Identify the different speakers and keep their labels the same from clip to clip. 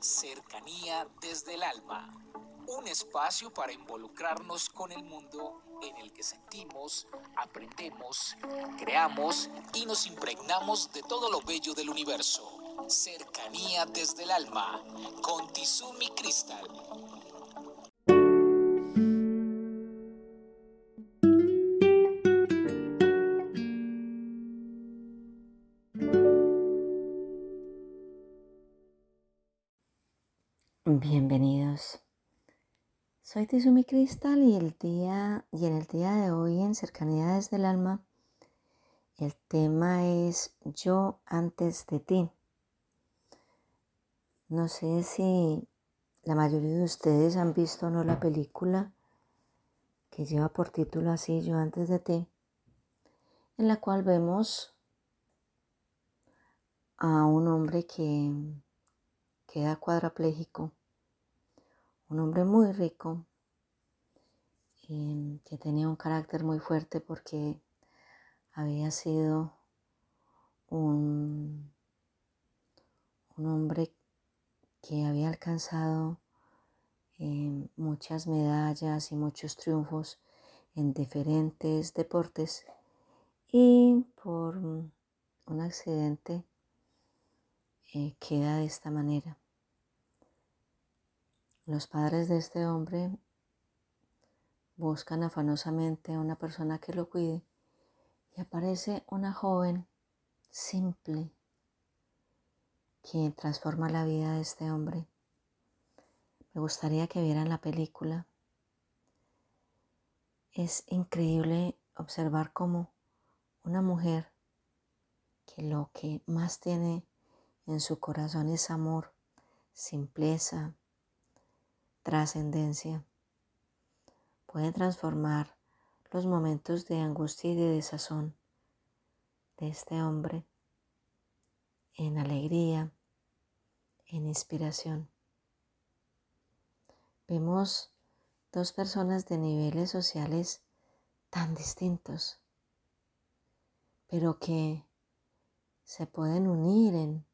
Speaker 1: Cercanía desde el alma. Un espacio para involucrarnos con el mundo en el que sentimos, aprendemos, creamos y nos impregnamos de todo lo bello del universo. Cercanía desde el alma. Con Tizumi Crystal.
Speaker 2: Bienvenidos. Soy Tizumi Cristal y el día y en el día de hoy en Cercanidades del Alma el tema es Yo antes de ti. No sé si la mayoría de ustedes han visto o no la película que lleva por título así Yo antes de ti, en la cual vemos a un hombre que queda cuadrapléjico, un hombre muy rico, em, que tenía un carácter muy fuerte porque había sido un, un hombre que había alcanzado em, muchas medallas y muchos triunfos en diferentes deportes y por un accidente eh, queda de esta manera. Los padres de este hombre buscan afanosamente a una persona que lo cuide y aparece una joven simple que transforma la vida de este hombre. Me gustaría que vieran la película. Es increíble observar cómo una mujer que lo que más tiene en su corazón es amor, simpleza, trascendencia. Puede transformar los momentos de angustia y de desazón de este hombre en alegría, en inspiración. Vemos dos personas de niveles sociales tan distintos, pero que se pueden unir en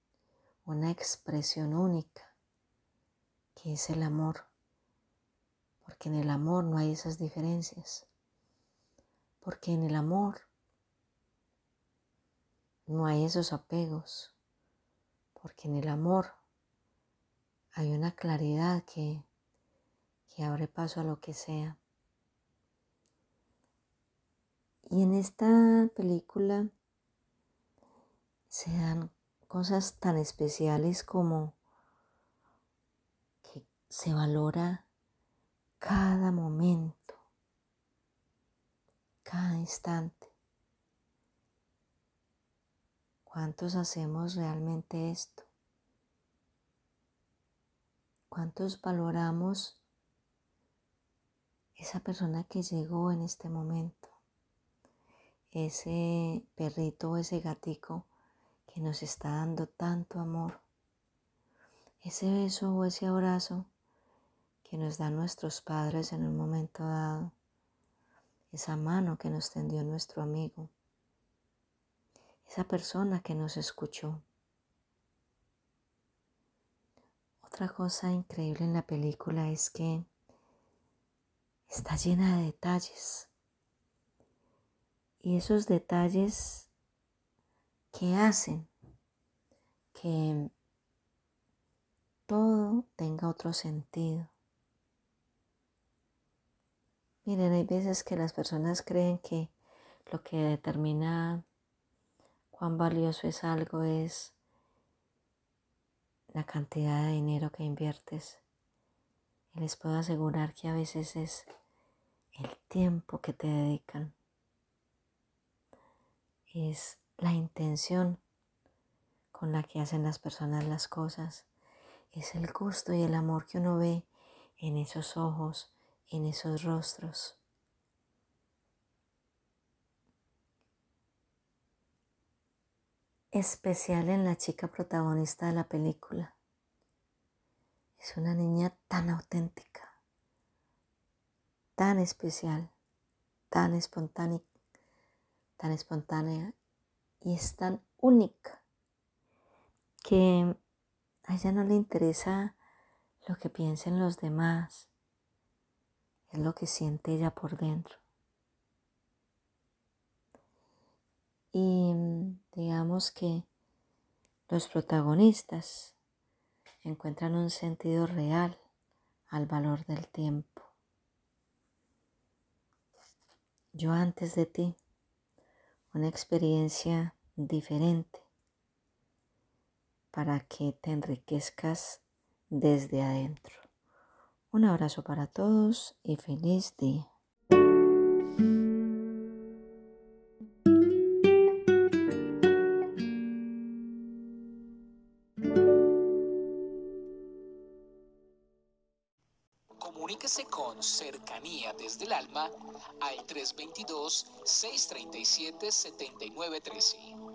Speaker 2: una expresión única, que es el amor porque en el amor no hay esas diferencias, porque en el amor no hay esos apegos, porque en el amor hay una claridad que, que abre paso a lo que sea. Y en esta película se dan cosas tan especiales como que se valora cada momento, cada instante. ¿Cuántos hacemos realmente esto? ¿Cuántos valoramos esa persona que llegó en este momento? Ese perrito o ese gatico que nos está dando tanto amor. Ese beso o ese abrazo que nos dan nuestros padres en un momento dado, esa mano que nos tendió nuestro amigo, esa persona que nos escuchó. Otra cosa increíble en la película es que está llena de detalles. Y esos detalles que hacen que todo tenga otro sentido. Miren, hay veces que las personas creen que lo que determina cuán valioso es algo es la cantidad de dinero que inviertes. Y les puedo asegurar que a veces es el tiempo que te dedican. Es la intención con la que hacen las personas las cosas. Es el gusto y el amor que uno ve en esos ojos, en esos rostros. Especial en la chica protagonista de la película. Es una niña tan auténtica, tan especial, tan espontánea, tan espontánea y es tan única que A ella no le interesa lo que piensen los demás, es lo que siente ella por dentro. Y digamos que los protagonistas encuentran un sentido real al valor del tiempo. Yo antes de ti, una experiencia diferente para que te enriquezcas desde adentro. Un abrazo para todos y feliz día.
Speaker 1: Comuníquese con cercanía desde el alma al 322-637-7913.